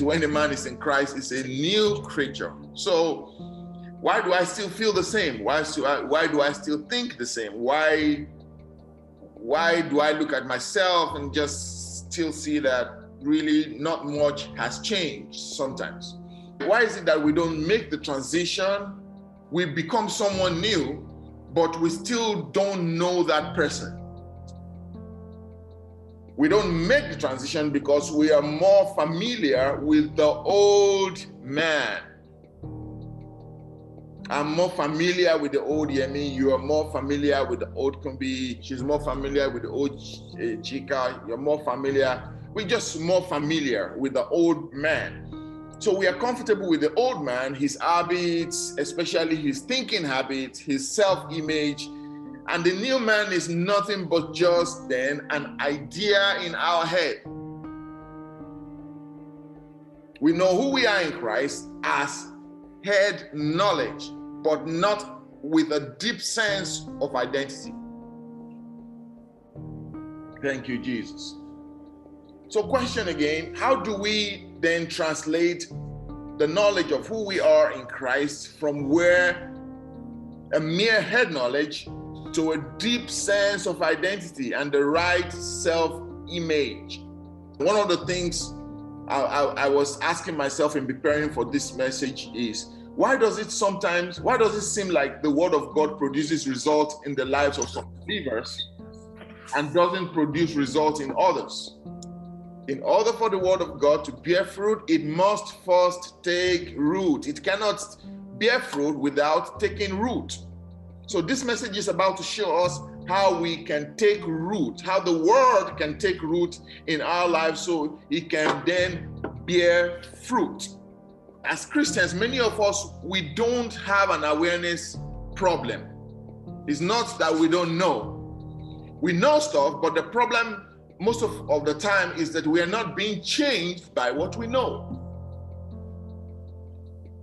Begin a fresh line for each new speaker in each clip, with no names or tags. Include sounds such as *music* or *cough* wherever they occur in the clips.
to any man is in Christ is a new creature. So why do I still feel the same? Why, why do I still think the same? Why why do I look at myself and just still see that really not much has changed sometimes? Why is it that we don't make the transition? We become someone new, but we still don't know that person. We don't make the transition because we are more familiar with the old man. I'm more familiar with the old Yemi. You are more familiar with the old Kumbi. She's more familiar with the old uh, Chika. You're more familiar. We're just more familiar with the old man. So we are comfortable with the old man, his habits, especially his thinking habits, his self image. And the new man is nothing but just then an idea in our head. We know who we are in Christ as head knowledge, but not with a deep sense of identity. Thank you, Jesus. So, question again how do we then translate the knowledge of who we are in Christ from where a mere head knowledge to a deep sense of identity and the right self image? One of the things I, I, I, was asking myself in preparing for this message is why does it sometimes, why does it seem like the word of God produces results in the lives of some believers and doesn't produce results in others? in order for the word of God to bear fruit, it must first take root. It cannot bear fruit without taking root. So, this message is about to show us how we can take root, how the word can take root in our lives so it can then bear fruit. As Christians, many of us, we don't have an awareness problem. It's not that we don't know. We know stuff, but the problem most of, of the time is that we are not being changed by what we know.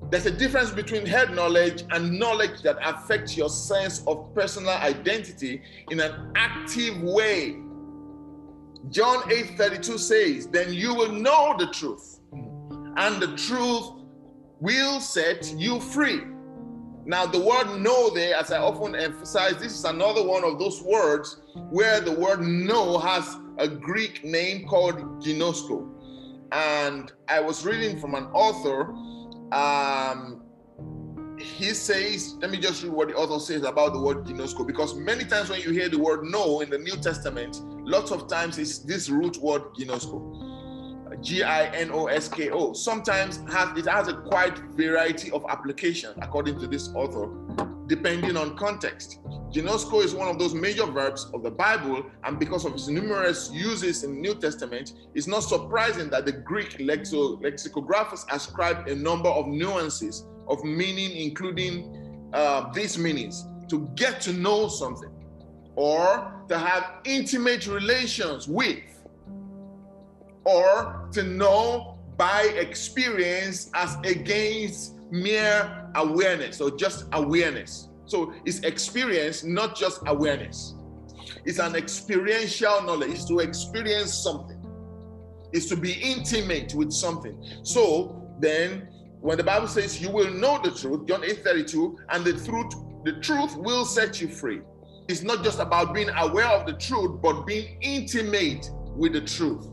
There's a difference between head knowledge and knowledge that affects your sense of personal identity in an active way. John 8:32 says, "Then you will know the truth, and the truth will set you free." Now, the word know there, as I often emphasize, this is another one of those words where the word know has a Greek name called ginosko. And I was reading from an author. Um, he says, let me just read what the author says about the word ginosko, because many times when you hear the word know in the New Testament, lots of times it's this root word ginosko. G-I-N-O-S-K-O. Sometimes has, it has a quite variety of application, according to this author, depending on context. Ginosko is one of those major verbs of the Bible, and because of its numerous uses in the New Testament, it's not surprising that the Greek lexo- lexicographers ascribe a number of nuances of meaning, including uh, these meanings to get to know something or to have intimate relations with or to know by experience as against mere awareness or just awareness. So it's experience, not just awareness. It's an experiential knowledge. It's to experience something. It's to be intimate with something. So then when the Bible says you will know the truth, John 8 32, and the truth, the truth will set you free. It's not just about being aware of the truth, but being intimate with the truth.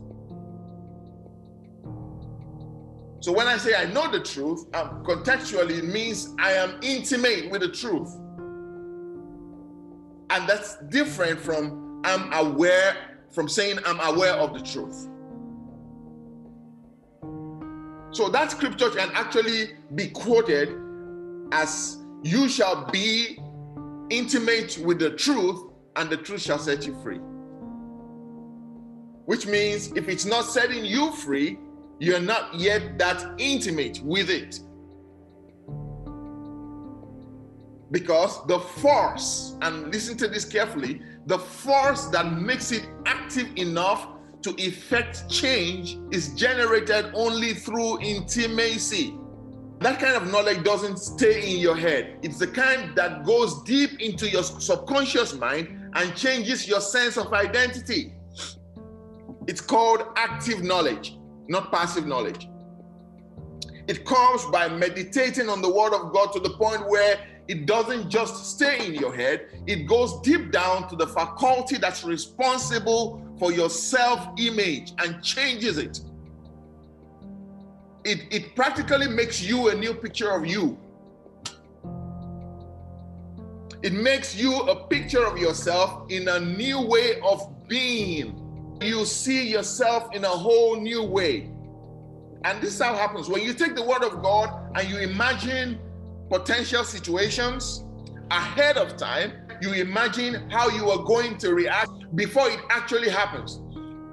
So when I say I know the truth, um, contextually it means I am intimate with the truth. And that's different from I'm aware, from saying I'm aware of the truth. So that scripture can actually be quoted as you shall be intimate with the truth, and the truth shall set you free. Which means if it's not setting you free, you're not yet that intimate with it. Because the force, and listen to this carefully, the force that makes it active enough to effect change is generated only through intimacy. That kind of knowledge doesn't stay in your head. It's the kind that goes deep into your subconscious mind and changes your sense of identity. It's called active knowledge, not passive knowledge. It comes by meditating on the word of God to the point where it doesn't just stay in your head, it goes deep down to the faculty that's responsible for your self image and changes it. it. It practically makes you a new picture of you. It makes you a picture of yourself in a new way of being. You see yourself in a whole new way. And this is how it happens. When you take the word of God and you imagine potential situations ahead of time, you imagine how you are going to react before it actually happens.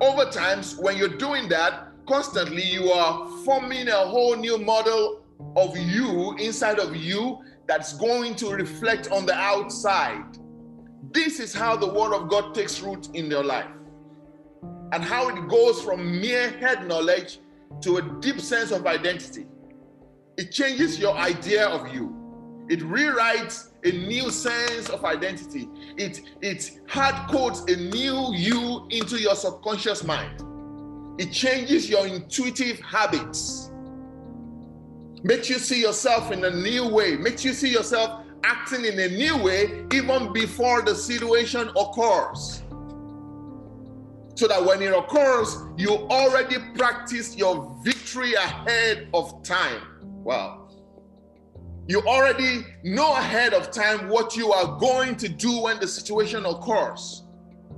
Over times, when you're doing that, constantly you are forming a whole new model of you inside of you that's going to reflect on the outside. This is how the word of God takes root in your life and how it goes from mere head knowledge to a deep sense of identity. It changes your idea of you. It rewrites a new sense of identity. It, it hard codes a new you into your subconscious mind. It changes your intuitive habits. Makes you see yourself in a new way. Makes you see yourself acting in a new way even before the situation occurs. So that when it occurs, you already practice your victory ahead of time. Wow. You already know ahead of time what you are going to do when the situation occurs.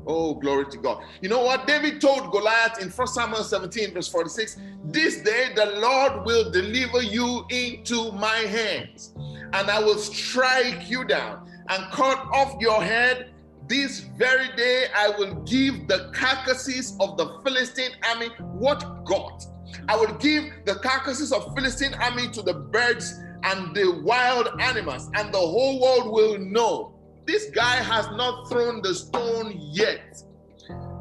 Oh, glory to God. You know what? David told Goliath in 1 Samuel 17, verse 46 This day the Lord will deliver you into my hands, and I will strike you down and cut off your head. This very day I will give the carcasses of the Philistine army what God I will give the carcasses of Philistine army to the birds and the wild animals, and the whole world will know this guy has not thrown the stone yet.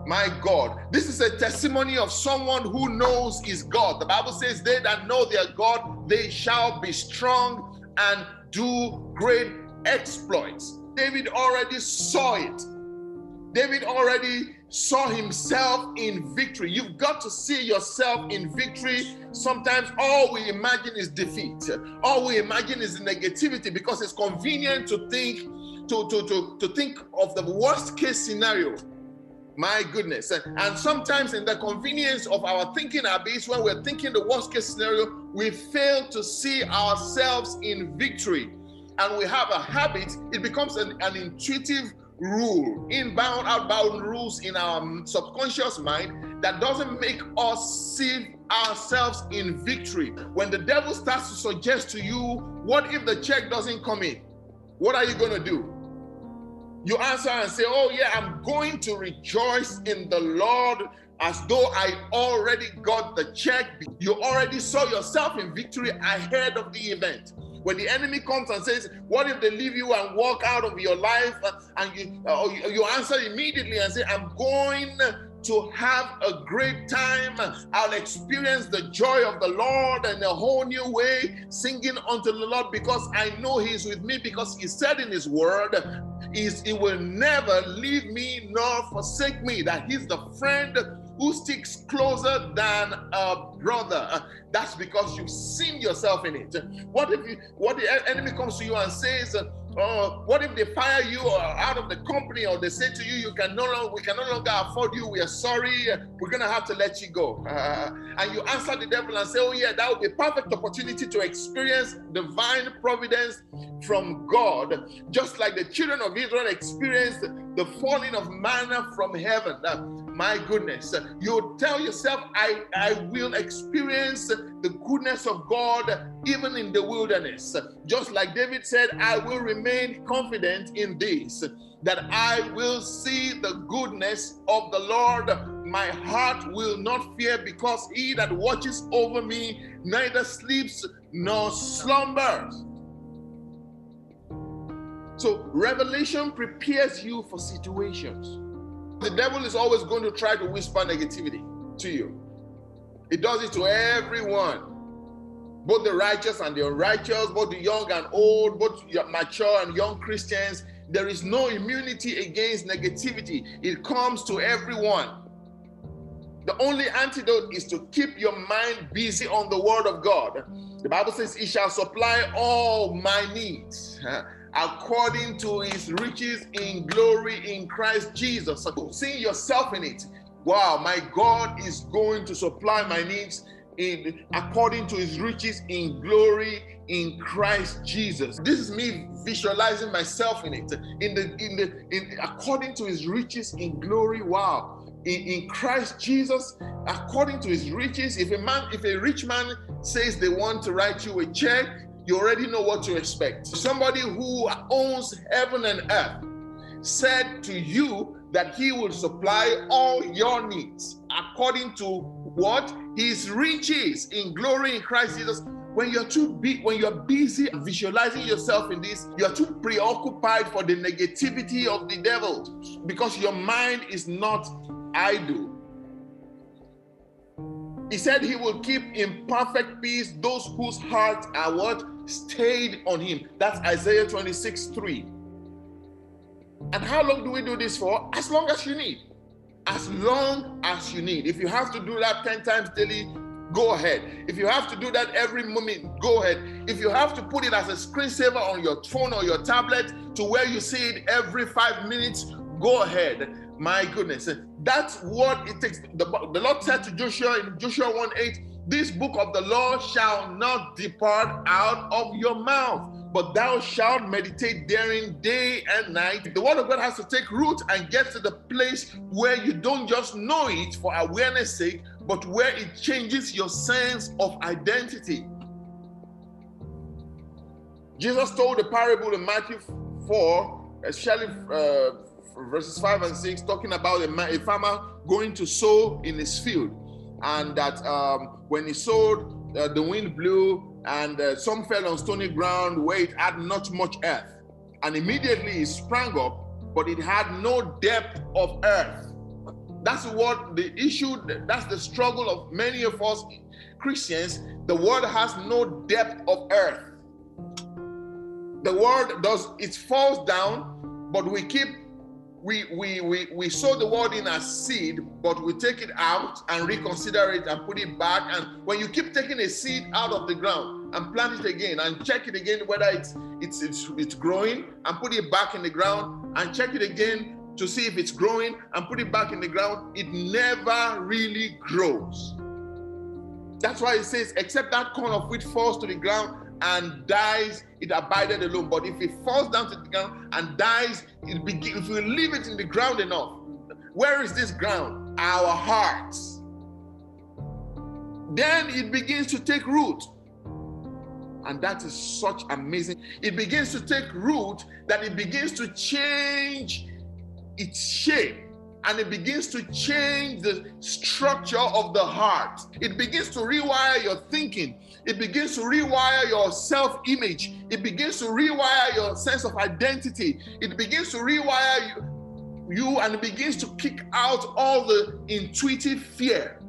My God, this is a testimony of someone who knows is God. The Bible says, They that know their God, they shall be strong and do great exploits. David already saw it. David already saw himself in victory. You've got to see yourself in victory. Sometimes all we imagine is defeat. All we imagine is negativity because it's convenient to think to, to, to, to think of the worst case scenario. My goodness. And sometimes in the convenience of our thinking habits, when we're thinking the worst case scenario, we fail to see ourselves in victory. And we have a habit, it becomes an, an intuitive rule, inbound, outbound rules in our subconscious mind that doesn't make us see ourselves in victory. When the devil starts to suggest to you, what if the check doesn't come in? What are you going to do? You answer and say, Oh, yeah, I'm going to rejoice in the Lord as though I already got the check. You already saw yourself in victory ahead of the event. When the enemy comes and says, What if they leave you and walk out of your life? And you, uh, you answer immediately and say, I'm going to have a great time. I'll experience the joy of the Lord in a whole new way, singing unto the Lord because I know He's with me, because He said in His word, is He will never leave me nor forsake me, that He's the friend who sticks closer than a brother. That's because you've seen yourself in it. What if you, what the enemy comes to you and says, uh, what if they fire you or out of the company or they say to you, you can no longer, we can no longer afford you. We are sorry. We're to have to let you go. Uh, *laughs* and you answer the devil and say, oh yeah, that would be a perfect opportunity to experience divine providence from God, just like the children of Israel experienced the falling of manna from heaven. Uh, my goodness, you tell yourself, I, I will experience the goodness of God even in the wilderness. Just like David said, I will remain confident in this, that I will see the goodness of the Lord. My heart will not fear because he that watches over me neither sleeps nor slumbers. So, revelation prepares you for situations. The devil is always going to try to whisper negativity to you. It does it to everyone, both the righteous and the unrighteous, both the young and old, both mature and young Christians. There is no immunity against negativity, it comes to everyone. The only antidote is to keep your mind busy on the word of God. The Bible says, He shall supply all my needs according to his riches in glory in Christ Jesus. Seeing yourself in it. Wow, my God is going to supply my needs in according to his riches in glory in Christ Jesus. This is me visualizing myself in it. In the in the in according to his riches in glory. Wow. In, in Christ Jesus, according to his riches, if a man, if a rich man says they want to write you a check, you already know what to expect. Somebody who owns heaven and earth said to you that he will supply all your needs according to what his riches in glory in Christ Jesus. When you're too big, when you're busy visualizing yourself in this, you're too preoccupied for the negativity of the devil because your mind is not idle. He said he will keep in perfect peace those whose hearts are what? Stayed on him. That's Isaiah 26 3. And how long do we do this for? As long as you need. As long as you need. If you have to do that 10 times daily, go ahead. If you have to do that every moment, go ahead. If you have to put it as a screensaver on your phone or your tablet to where you see it every five minutes, go ahead. My goodness. That's what it takes. The, the Lord said to Joshua in Joshua 1 8, this book of the law shall not depart out of your mouth, but thou shalt meditate therein day and night. The word of God has to take root and get to the place where you don't just know it for awareness sake, but where it changes your sense of identity. Jesus told the parable in Matthew 4, especially uh, verses 5 and 6, talking about a, a, farmer going to sow in his field. And that um, when he sowed, uh, the wind blew, and uh, some fell on stony ground where it had not much earth. And immediately it sprang up, but it had no depth of earth. That's what the issue, that's the struggle of many of us Christians. The world has no depth of earth. The world does, it falls down, but we keep we, we, we, we sow the word in as seed, but we take it out and reconsider it and put it back. And when you keep taking a seed out of the ground and plant it again and check it again whether it's it's it's, it's growing and put it back in the ground and check it again to see if it's growing and put it back in the ground, it never really grows. That's why it says, except that corn of wheat falls to the ground and dies, it abided alone. But if it falls down to the ground and dies, it if we leave it in the ground enough, where is this ground? Our hearts. Then it begins to take root. And that is such amazing. It begins to take root that it begins to change its shape and it begins to change the structure of the heart. It begins to rewire your thinking. It begins to rewire your self image. It begins to rewire your sense of identity. It begins to rewire you, you and it begins to kick out all the intuitive fear.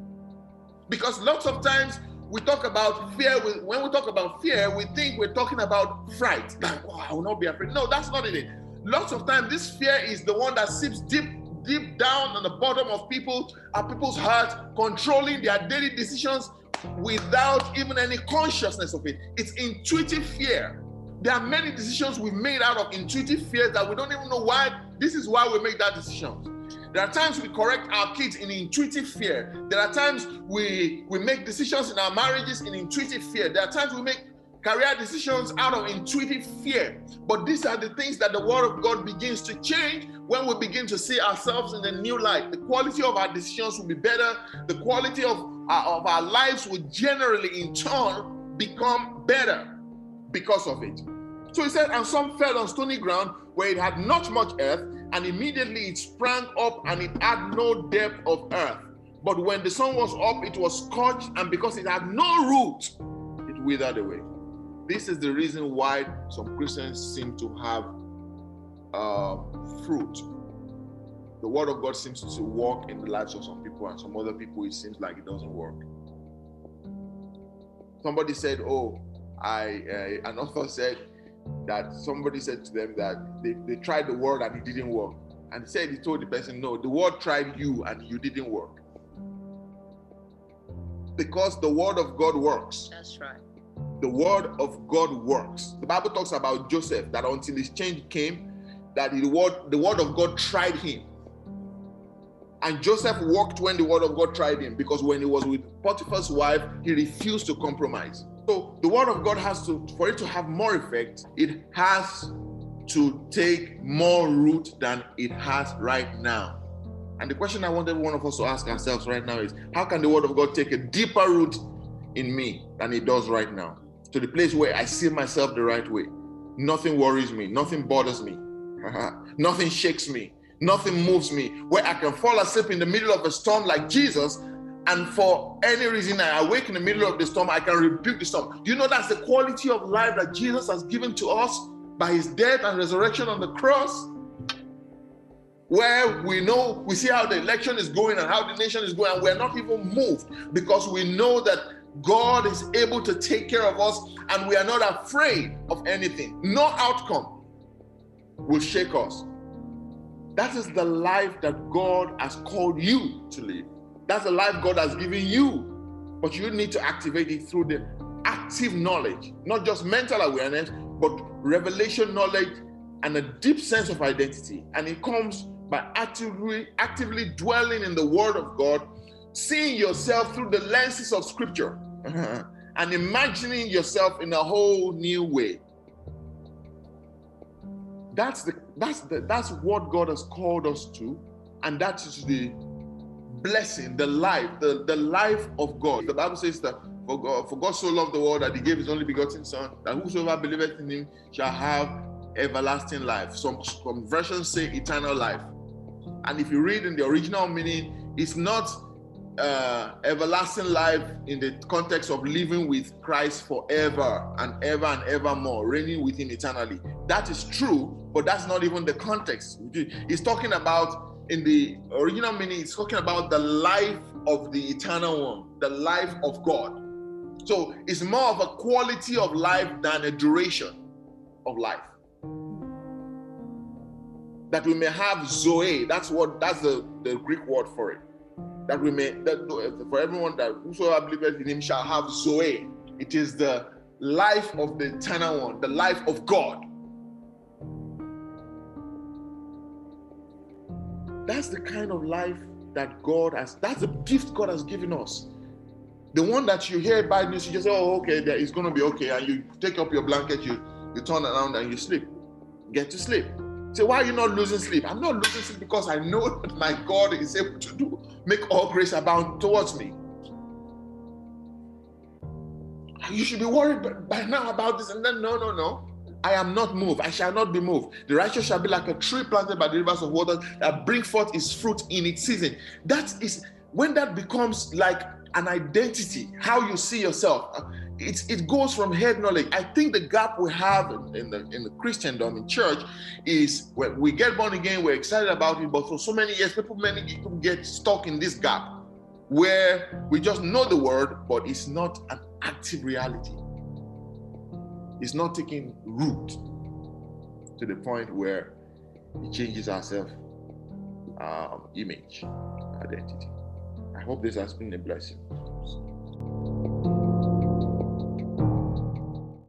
Because lots of times we talk about fear, when we talk about fear, we think we're talking about fright. Like, oh, I will not be afraid. No, that's not it. Lots of times, this fear is the one that seeps deep deep down on the bottom of people, our people's hearts, controlling their daily decisions without even any consciousness of it. It's intuitive fear. There are many decisions we made out of intuitive fear that we don't even know why. This is why we make that decision. There are times we correct our kids in intuitive fear. There are times we, we make decisions in our marriages in intuitive fear. There are times we make career decisions out of intuitive fear. But these are the things that the Word of God begins to change when we begin to see ourselves in a new light. The quality of our decisions will be better. The quality of our, of our lives will generally, in turn, become better because of it. So he said, and some fell on stony ground where it had not much earth, and immediately it sprang up and it had no depth of earth. But when the sun was up, it was scorched, and because it had no root, it withered away. This is the reason why some Christians seem to have uh, fruit. The word of God seems to work in the lives of some people, and some other people, it seems like it doesn't work. Somebody said, Oh, I, uh, an author said that somebody said to them that they, they tried the word and it didn't work. And said, He told the person, No, the word tried you and you didn't work. because the word of God works.
That's right.
The word of God works. The Bible talks about Joseph that until his change came, that the word, the word of God tried him. And Joseph walked when the word of God tried him because when he was with Potiphar's wife, he refused to compromise. So the word of God has to, for it to have more effect, it has to take more root than it has right now. And the question I want every one of us to ask ourselves right now is how can the word of God take a deeper root in me than it does right now? To the place where I see myself the right way. Nothing worries me, nothing bothers me, uh-huh. nothing shakes me, nothing moves me, where I can fall asleep in the middle of a storm like Jesus. And for any reason I awake in the middle of the storm, I can rebuke the storm. Do you know that's the quality of life that Jesus has given to us by his death and resurrection on the cross? where we know we see how the election is going and how the nation is going, and we're not even moved because we know that God is able to take care of us and we are not afraid of anything. No outcome will shake us. That is the life that God has called you to live. That's the life God has given you. But you need to activate it through the active knowledge, not just mental awareness, but revelation knowledge and a deep sense of identity. And it comes by actively actively dwelling in the word of God, seeing yourself through the lenses of scripture *laughs* and imagining yourself in a whole new way. That's the that's the that's what God has called us to, and that is the blessing, the life, the, the life of God. The Bible says that for God, for God so loved the world that he gave his only begotten son, that whosoever believeth in him shall have everlasting life. Some, some versions say eternal life. And if you read in the original meaning, it's not uh, everlasting life in the context of living with Christ forever and ever and ever more, reigning with Him eternally. That is true, but that's not even the context. He's talking about, in the original meaning, he's talking about the life of the eternal one, the life of God. So it's more of a quality of life than a duration of life that we may have zoe. That's what that's the, the Greek word for it. That we may that for everyone that whosoever believeth in him shall have zoe. It is the life of the eternal one, the life of God. That's the kind of life that God has, that's the gift God has given us. The one that you hear bad news, you just say, oh, okay, it's going to be okay. And you take up your blanket, you, you turn around and you sleep. Get to sleep. Say, why are you not losing sleep? I'm not losing sleep because I know that my God is able to do make all grace abound towards me. You should be worried by now about this. And then, no, no, no. I am not moved. I shall not be moved. The righteous shall be like a tree planted by the rivers of water that bring forth its fruit in its season. That is when that becomes like an identity, how you see yourself it, it goes from head knowledge. I think the gap we have in, in, the in the Christendom in church is when we get born again, we're excited about it, but for so many years, people many people get stuck in this gap where we just know the word, but it's not an active reality. It's not taking root to the point where it changes our self um, image, identity. I hope this has been a blessing.